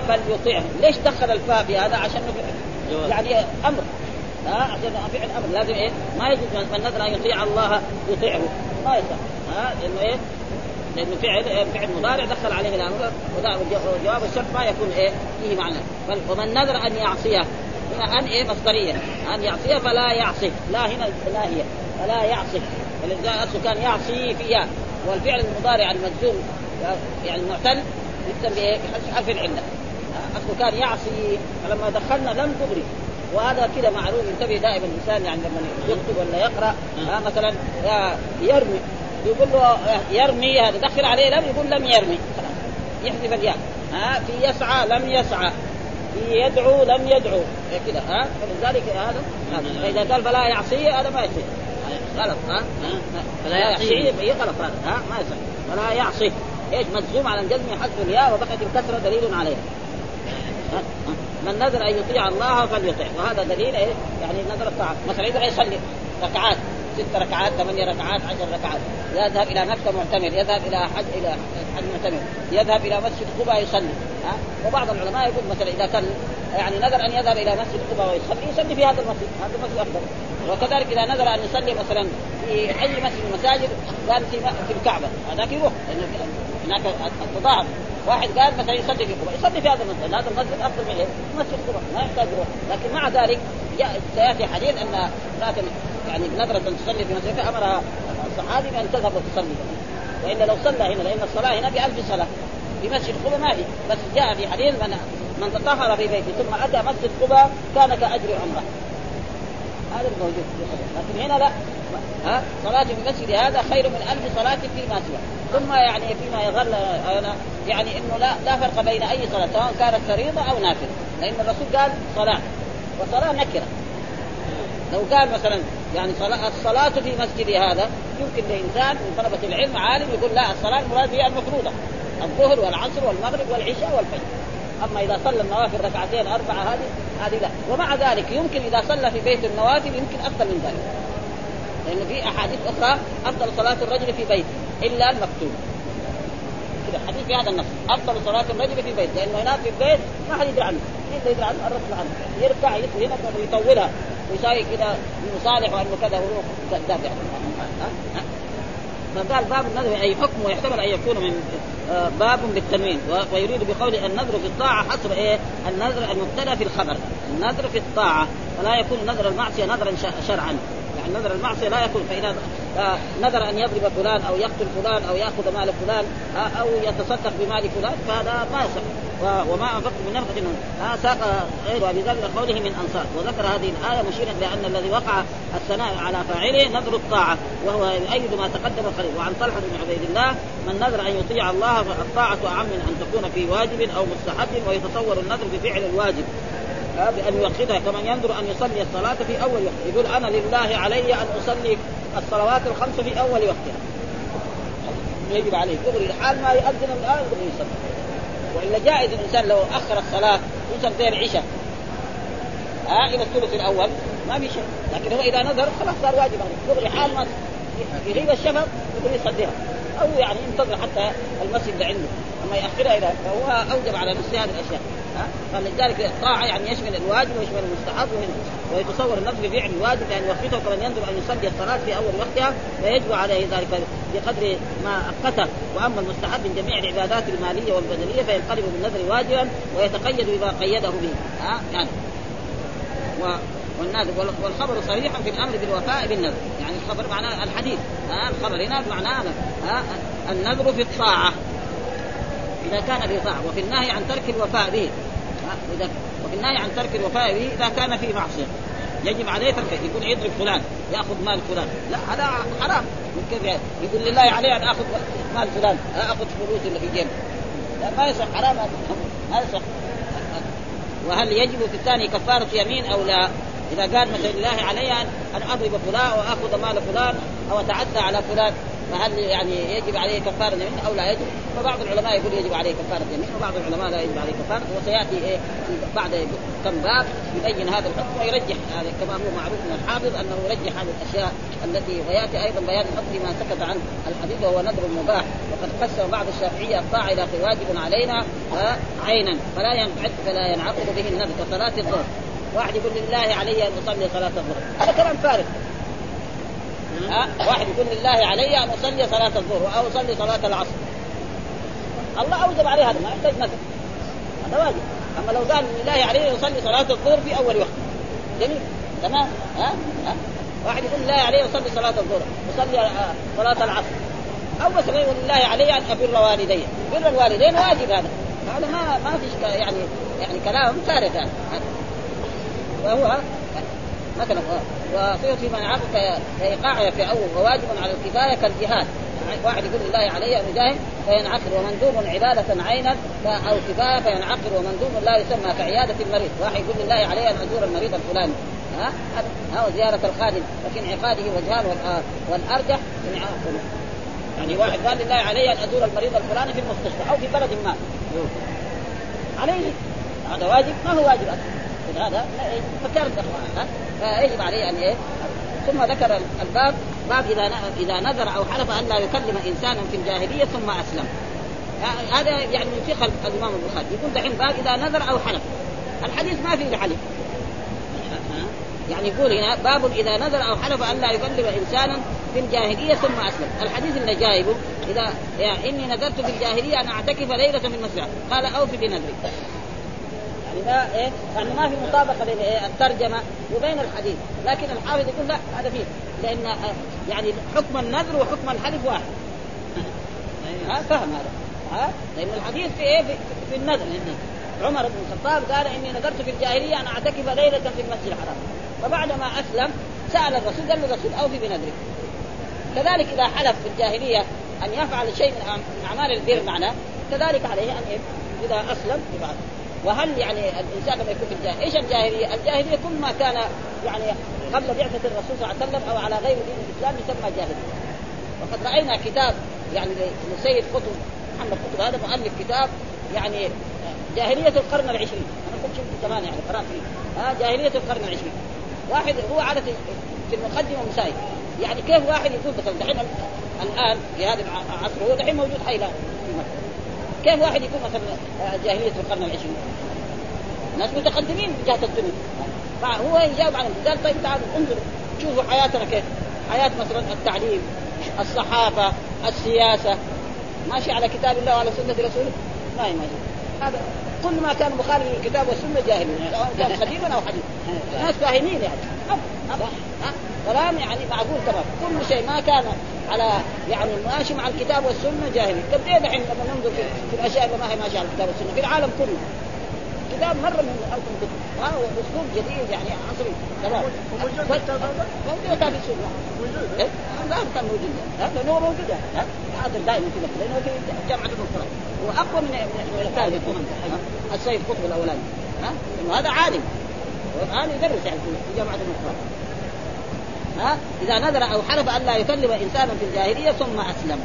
فليطيعه. ليش دخل الفاء في هذا؟ عشان يعني أمر. ها؟ عشان فعل أمر. لازم إيه؟ ما يجوز من نذر أن يطيع الله يطيعه. ما يصح ها؟ لأنه إيه؟ لأنه فعل فعل مضارع دخل عليه الامر وجواب الشرط ما يكون إيه فيه معنى. ومن نذر أن يعصيه. هنا أن إيه مصدرية. أن يعصيه فلا يعصي. لا هنا لا هي. فلا يعصي. ولذلك اصله كان يعصي فيها. والفعل المضارع المجزوم يعني المعتل يكتب بإيه؟ حرف العلة. أصله كان يعصي. فلما دخلنا لم تغري. وهذا كذا معروف. ينتبه دائما الإنسان يعني لما يكتب ولا يقرأ. آه مثلا يرمي. يقول له يرمي هذا دخل عليه لم يقول لم يرمي. خلاص يحذف الياء. ها في يسعى لم يسعى في يدعو لم يدعو. كذا ها؟ فلذلك هذا فإذا قال فلا يعصي هذا ما يصير. غلط ها؟ فلا يعصي. غلط هذا ها؟ ما يصير. فلا يعصي إيش مجزوم على الجزم حذف الياء وبقت الكسرة دليل عليها من نذر أن يطيع الله فليطع وهذا دليل إيه؟ يعني نذر الطاعة. مثلا إذا يصلي ركعات ست ركعات ثمانية ركعات عشر ركعات. يذهب إلى مكة معتمر يذهب إلى حج إلى حج معتمر يذهب إلى مسجد قباء يصلي. ها؟ وبعض العلماء يقول مثلا إذا كان يعني نذر أن يذهب إلى مسجد قباء ويصلي يصلي في هذا المسجد هذا المسجد أفضل. وكذلك إذا نذر أن يصلي مثلا في أي مسجد من المساجد قال في في الكعبة. هذاك يروح لأن هناك التضاعف. واحد قال مثلا يصلي في قباء يصلي في هذا المسجد هذا المسجد أفضل من إيه؟ مسجد قباء ما يحتاج يروح لكن مع ذلك سيأتي حديث أن امراه يعني بنظرة تصلي في مسجد أمرها الصحابي بأن تذهب وتصلي. وإلا لو صلى هنا لأن الصلاة هنا بألف صلاة. في مسجد قباء ما في. بس جاء في حديث من من تطهر في بيته ثم أتى مسجد قباء كان كأجر عمرة. هذا الموجود. لكن هنا لا. ها؟ صلاة في المسجد هذا خير من ألف صلاة فيما سوى. ثم يعني فيما يظل أنا يعني إنه لا لا فرق بين أي صلاة سواء كانت فريضة أو نافلة. لأن الرسول قال صلاة. وصلاه نكرة. لو قال مثلا يعني صلاة الصلاة في مسجدي هذا يمكن لإنسان من طلبة العلم عالم يقول لا الصلاة المراد هي المفروضة. الظهر والعصر والمغرب والعشاء والفجر. أما إذا صلى النوافل ركعتين أربعة هذه هذه لا. ومع ذلك يمكن إذا صلى في بيت النوافل يمكن افضل من ذلك. لأنه في أحاديث أخرى أفضل صلاة الرجل في بيته إلا المكتوب. كذا حديث في هذا النص أفضل صلاة الرجل في بيت لأنه هناك في البيت ما حد يدري عنه. مين يدري عنه الرسول عنه. يركع يسوي هنا ويطولها ويساوي كذا مصالح وأنه كذا وهو كذاب يعني فقال باب النذر أي حكم ويحتمل أن يكون من آه، باب بالتنوين. ويريد بقول النذر في الطاعة حصر إيه؟ النذر المبتدأ في الخبر، النذر في الطاعة. فلا يكون نذر المعصية نذرا شرعا، يعني نذر المعصية لا يكون فإذا آه، نذر أن يضرب فلان أو يقتل فلان أو يأخذ مال فلان آه، أو يتصدق بمال فلان فهذا ما يصح. وما أنفقت من نفقة ها ساق غير وبذلك قوله من أنصار وذكر هذه الآية مشيرا لأن الذي وقع الثناء على فاعله نذر الطاعة وهو يؤيد ما تقدم قريب. وعن طلحة بن عبيد الله من نذر أن يطيع الله فالطاعة أعم من أن تكون في واجب أو مستحب ويتصور النذر بفعل الواجب. بأن يوقتها كمن ينذر أن يصلي الصلاة في أول وقت. يقول أنا لله علي أن أصلي الصلوات الخمس في أول وقتها. يجب عليه. دغري الحال ما يؤذن دغري يصلي. وإلا جائز الإنسان لو أخر الصلاة يوصل زي العشاء. ها إلى الثلث الأول ما في شيء. لكن هو إذا نذر خلاص صار واجب عليه. دغري حال ما يغيب الشفق يقول يصليها. أو يعني ينتظر حتى المسجد عنده. أما ياخرها إلى فهو أوجب على نفسه هذه الأشياء. فلذلك الطاعة يعني يشمل الواجب ويشمل المستحب ويتصور النفس بفعل الواجب لأن وقته كمن ينظر أن يصلي الصلاة في أول وقتها فيجب عليه ذلك بقدر ما اقته وأما المستحب من جميع العبادات المالية والبدنية فينقلب بالنذر واجبا ويتقيد بما قيده به. ها؟ يعني. و والخبر صريح في الأمر بالوفاء بالنذر. يعني الخبر معناه الحديث. ها؟ الخبر هنا معناه ها؟ النذر في الطاعة. إذا كان في طاعه وفي النهي عن ترك الوفاء به. إذا وفي النهي عن ترك الوفاء به إذا كان في معصية. يجب عليه ترك يكون يضرب فلان يأخذ مال فلان. لا هذا حرام. كيف يقول لله عليه أن أخذ مال فلان أخذ فلوس اللي في جيبه. لا ما يصح حرام. ما يصح. وهل يجب في الثاني كفارة يمين أو لا؟ إذا قال مثلا لله علي أن أضرب فلان أو آخذ مال فلان أو أتعدى على فلان فهل يعني يجب عليه كفارة يمين أو لا يجب؟ فبعض العلماء يقول يجب عليه كفارة يمين وبعض العلماء لا يجب عليه كفارة وسيأتي إيه بعد كم باب يبين هذا الحكم ويرجح هذا كما هو معروف من الحافظ أنه يرجح هذه الأشياء التي ويأتي أيضا بيان الحكم ما سكت عن الحديث وهو نذر مباح وقد قسم بعض الشافعية الطاعه إلى واجب علينا عينا فلا ينعقد فلا ينعقد به النذر كصلاة الظهر. واحد يقول لله علي أن أصلي صلاة الظهر. هذا كلام فارغ. ها؟ واحد يقول لله علي أن أصلي صلاة الظهر أو أصلي صلاة العصر. الله أوجب عليه هذا ما يحتاج نذر هذا واجب. أما لو قال لله علي أن أصلي صلاة الظهر في أول وقت. جميل. تمام؟ ها, ها؟ واحد يقول لله علي أصلي صلاة الظهر أصلي آه، صلاة العصر. أو مثلا يقول لله علي أن ابر والدي. بر الوالدين واجب هذا. هذا ما ما فيش يعني يعني كلام فارغ هذا. وهو مثلا في من كايقاع في أول وواجب على الكفاية كالجهاد. واحد يقول لله علي أن اجاهد فينعقد ومندوب عبادة عينا أو كفاية فينعقد ومندوب لا يسمى كعيادة المريض، واحد يقول لله علي أن أزور المريض الفلاني. ها؟ ها زيارة الخادم. لكن عقاده وجهان والأرجح يعني واحد قال لله علي أن أزور المريض الفلاني في المستشفى أو في بلد ما. عليه. هذا واجب؟ ما هو واجب أصلا؟ هذا فكرت فيجب عليه أن إيه؟ ثم ذكر الباب باب إذا إذا نذر أو حلف أن لا يكلم إنسانا في الجاهلية ثم أسلم. هذا يعني من فقه الإمام البخاري. يقول دحين باب إذا نذر أو حلف. الحديث ما فيه الحلف يعني يقول هنا باب إذا نذر أو حلف أن لا يكلم إنسانا في الجاهلية ثم أسلم، الحديث اللي جايبه إذا يعني إني نذرت في الجاهلية أن أعتكف ليلة في المسجد، قال أوفي بنذرك. يعني ما إيه يعني ما في مطابقة بين إيه الترجمة وبين الحديث، لكن الحافظ يقول لا هذا فيه، لأن آه، يعني حكم النذر وحكم الحلف واحد. ها فهم هذا. ها؟ لأن الحديث في إيه في, في النذر. عمر بن الخطاب قال إني نذرت في الجاهلية أن أعتكف ليلة في المسجد الحرام. فبعدما أسلم سأل الرسول قال له الرسول أوفي بنذرك. كذلك إذا حلف في الجاهلية أن يفعل شيء من أعمال البر معنا كذلك عليه أن إذا أسلم يفعل وهل يعني الإنسان لما يكون في الجاهليه، إيش الجاهلية؟ الجاهلية كل ما كان يعني قبل بعثة الرسول صلى الله عليه وسلم أو على غير دين الإسلام يسمى جاهلية. وقد رأينا كتاب يعني للسيد قطب محمد قطب هذا مؤلف كتاب يعني جاهلية القرن العشرين، أنا كنت شفت زمان يعني قرأت فيه، ها جاهلية القرن العشرين. واحد هو عادة في المقدمة مسايد، يعني كيف واحد يقول مثلا دحين الآن في هذا العصر هو دحين موجود حي في مكه كيف واحد يكون مثلا جاهلية في القرن العشرين؟ ناس متقدمين من جهة الدنيا. فهو يجاوب عنهم قال طيب تعالوا انظروا شوفوا حياتنا كيف. حياة مثلا التعليم الصحافة السياسة. ماشي على كتاب الله وعلى سنة رسوله؟ ما هي ماشي هذا كل ما كان مخالف للكتاب والسنة جاهل سواء كان قديما أو حديثا ناس فاهمين يعني. صح. كلام يعني معقول تمام. كل شيء ما كان على يعني ماشي مع الكتاب والسنة جاهلي طب ليه دحين لما ننظر في, في الأشياء اللي ما هي ماشية على الكتاب والسنة؟ في العالم كله. كتاب مره من الف كتب ها هو اسلوب جديد يعني عصري. تمام. موجود كان في السنة موجود؟ لا كان موجود. لأنه هو موجود. ها هذا دائما كذا لأنه في جامعة المفترض هو اقوى من من الثاني السيد قطب الأولاني. ها إنه هذا عالم. والان يدرس يعني في جامعة المفترض ها إذا نذر أو حلف أن لا يكلم إنسانا في الجاهلية ثم أسلم.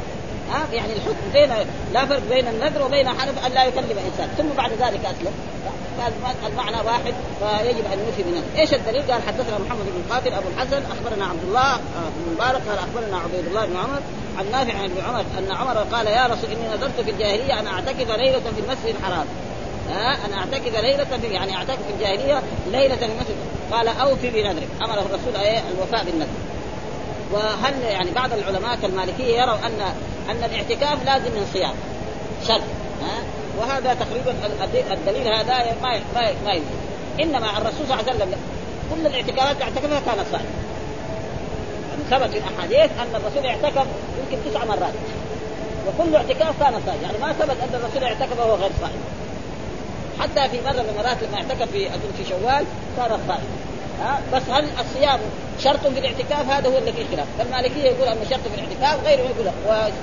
ها؟ يعني الحكم بين لا فرق بين النذر وبين حلف أن لا يكلم إنسان. ثم بعد ذلك أسلم. المعنى واحد فيجب أن نوفي بنذر، إيش الدليل؟ قال حدثنا محمد بن قاتل أبو الحسن أخبرنا عبد الله آه، بن مبارك قال أخبرنا عبيد الله بن عمر عن نافع عن ابن عمر أن عمر قال يا رسول إني نذرت في الجاهلية أن أعتكف ليلة في المسجد الحرام. ها؟ أنا أعتكف ليلة في يعني أعتكف في الجاهلية ليلة في المسجد. قال أوفي بنذرك. امره الرسول الوفاء بالنذر. وهل يعني بعض العلماء كالمالكية يروا ان أن الاعتكاف لازم من صيام شرط ها؟ وهذا تقريبا الدليل هذا ما ما ما إنما الرسول صلى الله عليه وسلم كل الاعتكافات اعتكفها كان صائم. يعني ثبت في الأحاديث أن الرسول اعتكف يمكن تسع مرات. وكل اعتكاف كان صائم. يعني ما ثبت أن الرسول اعتكف وهو غير صائم. حتى في مرة من المرات لما اعتكف في في شوال صار صائم. ها؟ بس هل الصيام شرط في الاعتكاف؟ هذا هو اللي فيه خلاف فالمالكيه يقول انه شرط في الاعتكاف غيره يقول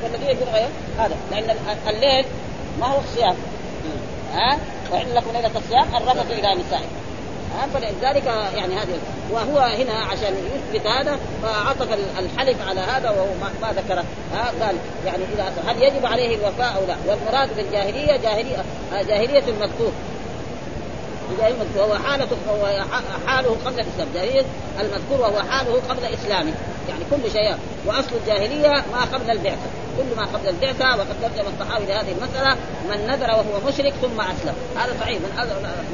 والذي يقول غير هذا. لأن الليل ما هو الصيام. ها؟ وإن لكم ليلة الصيام الرفث إلى نسائكم. فلذلك يعني هذه وهو هنا عشان يثبت هذا فعطف الحلف على هذا وهو ما ذكره قال يعني اذا هل يجب عليه الوفاء أو لا؟ والمراد بالجاهلية جاهليه جاهلية المذكور حالته وهو حالة قبل الإسلام. جاهلية المذكور وهو حاله قبل إسلامه. يعني كل شيء وأصل الجاهلية ما قبل البعثة. كل ما قبل البعثة وقد ترجم الصحابي لهذه المسألة من نذر وهو مشرك ثم أسلم. هذا صحيح. من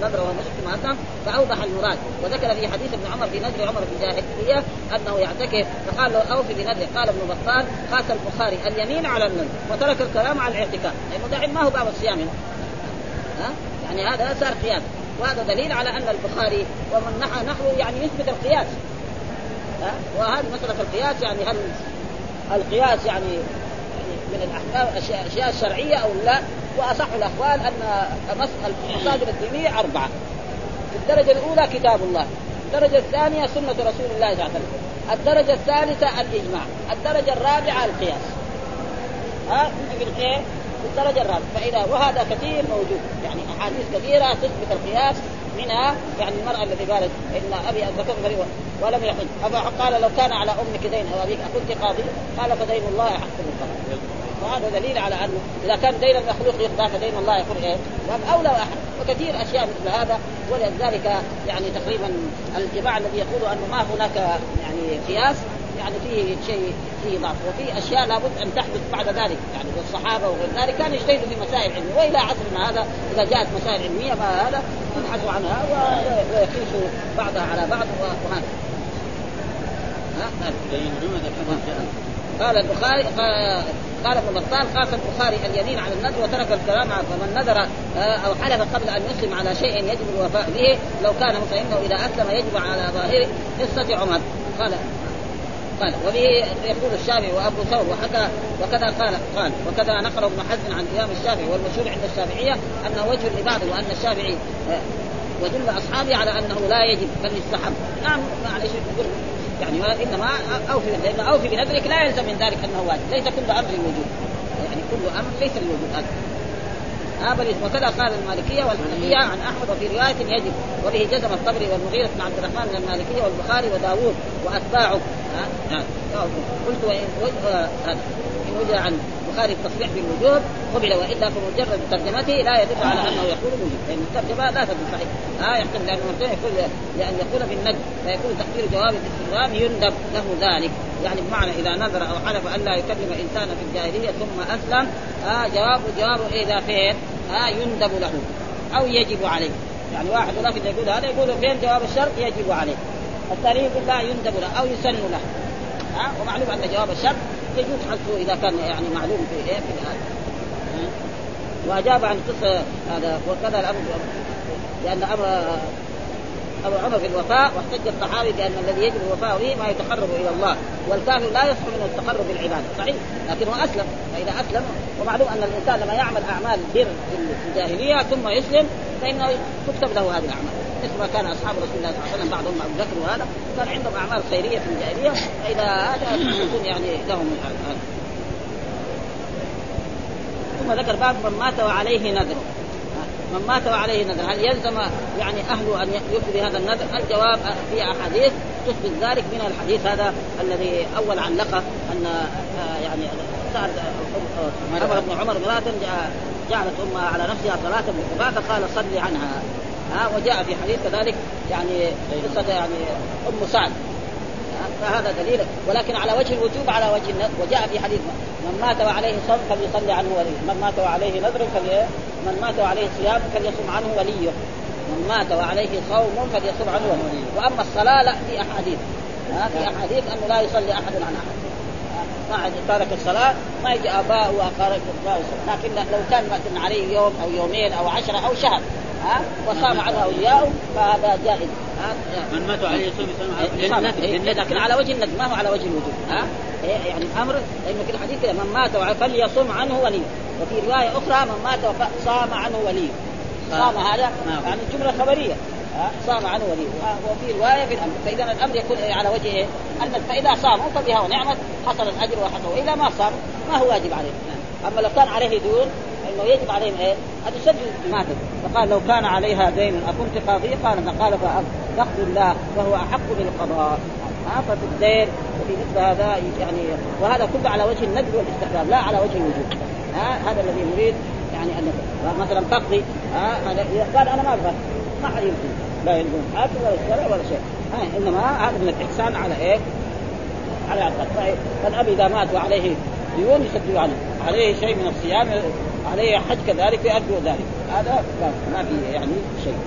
نذر وهو مشرك ثم أسلم فأوضح المراد. وذكر في حديث ابن عمر في نذر عمر في الجاهلية أنه يعتكف فقال له اوفي بنذر. قال ابن بطال قاس البخاري اليمين على النذر وترك الكلام على الاعتكاف. لأنه داعي ما هو باب الصيام ها؟ يعني هذا صار قياس. وهذا دليل على أن البخاري ومن نحى نحوه يعني يثبت القياس. ها؟ وهذه مسألة القياس يعني هل القياس يعني من الأحكام الاشياء الشرعيه أو لا؟ وأصح الاقوال أن المصادر الدينية أربعة. في الدرجة الأولى كتاب الله. الدرجة الثانية سنة رسول الله صلى الله عليه وسلم. الدرجة الثالثة الإجماع. الدرجة الرابعة القياس. ها؟ الايه في الدرجة الرابعة. فإذا وهذا كثير موجود. يعني أحاديث كثيرة تثبت القياس منها يعني المرأة التي قالت إن أبي ذكر فريضه ولم يحج. قال لو كان على أمك دين أو أبيك أكنت قاضي؟ قال فدين الله احق بالقضاء وهذا دليل على أنه إذا كان دين المخلوق يقضى فدين الله يكون إيه؟ أولى وأحد. وكثير أشياء مثل هذا. ولذلك يعني تقريبا الجماعه الذي يقولوا أنه ما هناك يعني قياس يعني فيه شيء فيه ضعف وفي أشياء لابد أن تحدث بعد ذلك. يعني الصحابه وغير ذلك كانوا يجتهدوا في مسائل علمية وإلى عصرنا هذا إذا جاءت مسائل علمية ما هذا يبحثوا عنها ويقيسوا بعضها على بعض وهذا. قال البخاري قال ابن بطال قاس البخاري اليمين على النذر وترك الكلام فمن نذر آه، أو حلف قبل أن يسلم على شيء يجب الوفاء به لو كان فانه إذا أسلم يجب على ظاهره. قصة عمر. قال قال وبه يقول الشافعي وأبو ثور وحكى وكذا قال قال وكذا نقل ابن حزم عن الإمام الشافعي والمشهور عند الشافعية انه وجه لبعض وأن الشافعي آه، وجل أصحابه على أنه لا يجب بل يستحب. نعم معلش يعني إنما أوفي لأن أوفي بنذرك لا يلزم من ذلك أنه واجب ليس كل أمر للوجوب يعني كل أمر ليس للوجوب هذا هذا وكذا قال المالكية والحنفية عن أحمد وفي رواية يجب وبه جزم الطبري والمغيرة بن عبد الرحمن من المالكية والبخاري وداوود وأتباعه. قلت وإن إن وجد عن البخاري التصريح بالوجوب قبل وإلا فمجرد ترجمته لا يدل على أنه يقول الوجوب لأن الترجمة لا تدل صحيح. ها آه يحتمل لأنه يقول لأن يقول بالنجم فيكون تقدير جواب الاستفهام يندب له ذلك. يعني بمعنى إذا نذر أو حلف أن لا يكلم انسانا في الجاهلية ثم أسلم آه جواب جواب إذا فين؟ آه يندب له أو يجب عليه. يعني واحد لكن يقول هذا يقول فين؟ جواب الشرط يجب عليه. الثاني يقول لا يندب له أو يسن له. ها آه ومعلوم أن جواب الشرط يجوز حذفه إذا كان يعني معلوم في إيه في هذا. وأجاب عن قصة هذا وكذا الأمر لأن أمر ابو عمر في الوفاء واحتج الصحابي بأن الذي يجب الوفاء به ما يتقرب إلى الله والكافر لا يصح منه التقرب بالعباده صحيح. لكنه أسلم. فإذا أسلم ومعلوم أن الإنسان لما يعمل أعمال بر في الجاهلية ثم يسلم فإنه تكتب له هذه الأعمال. مثل ما كان أصحاب رسول الله صلى الله عليه وسلم بعضهم أبو بكر وهذا كان عندهم أعمال خيرية في الجاهلية فإذا هذا يكون يعني لهم هذا ثم ذكر باب من مات وعليه نذر. من مات وعليه نذر هل يلزم يعني اهله أن يفضي بهذا النذر؟ الجواب في أحاديث تثبت ذلك من الحديث هذا الذي أول علقه أن آه، يعني سأل عمر بن عمر امراه جعلت امها على نفسها صلاة بالقباء فقال صلي عنها. ها وجاء في حديث كذلك يعني قصة يعني أم سعد. فهذا دليل. ولكن على وجه الوجوب على وجه النذر وجاء في حديث من مات وعليه صوم فليصلي عنه وليه. من مات وعليه نذر فلي من مات وعليه صيام فليصوم عنه وليه. من مات وعليه صوم فليصوم عنه وليه. وأما الصلاة لا في أحاديث. في أحاديث أنه لا يصلي أحد عن أحد. ما تارك الصلاة ما يجي آباء وأقارب. لكن لو كان مثلا عليه يوم أو يومين أو عشرة أو شهر ها؟ وصام عنه أولياءه فهذا جائز. ها؟
من مات عليه يصوم. للنفل
إيه،
للنفل.
لكن على وجه الندب ما هو على وجه الوجوب ها؟ إيه، يعني أمر لأنه في الحديث من مات فليصم عنه ولي. وفي رواية أخرى من مات وصام عنه ولي. صام هذا
نعم.
يعني جمله خبريه؟ صام عنه ولي. وفي رواية في الأمر. فإذا الأمر يكون إيه على وجه إيه؟ فإذا صاموا فبها ونعمت حصل الأجر وحصل وإذا ما صام ما هو واجب عليه. أما لو كان عليه ديون إنه يجب عليهم إيه؟ أن يسدد ماتت فقال لو كان عليها دين أكنت قاضيه قال قال فقد الله فهو أحق بالقضاء. ها ففي الدين وفي مثل هذا يعني وهذا كله على وجه الندب والاستحباب لا على وجه الوجوب ها هذا الذي نريد يعني أن مثلا تقضي إذا قال أنا ما أبغى ما حد يلزم لا يلزم حاكم ولا شرع ولا شيء. إنما هذا من الإحسان على إيه؟ على القتل فالأب إذا مات وعليه ديون يسدد عنه عليه؟ شيء من الصيام عليه حج كذلك يؤدي ذلك. هذا ما في يعني شيء؟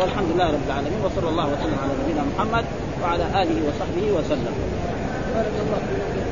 والحمد لله رب العالمين وصلى الله وسلم على نبينا محمد وعلى آله وصحبه وسلم.
بارك الله فيك